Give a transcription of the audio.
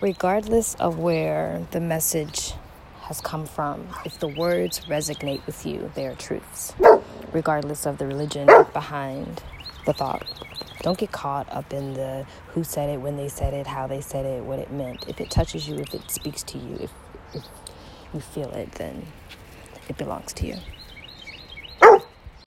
regardless of where the message has come from, if the words resonate with you, they are truths, regardless of the religion behind the thought. Don't get caught up in the who said it, when they said it, how they said it, what it meant. If it touches you, if it speaks to you, if, if you feel it, then it belongs to you.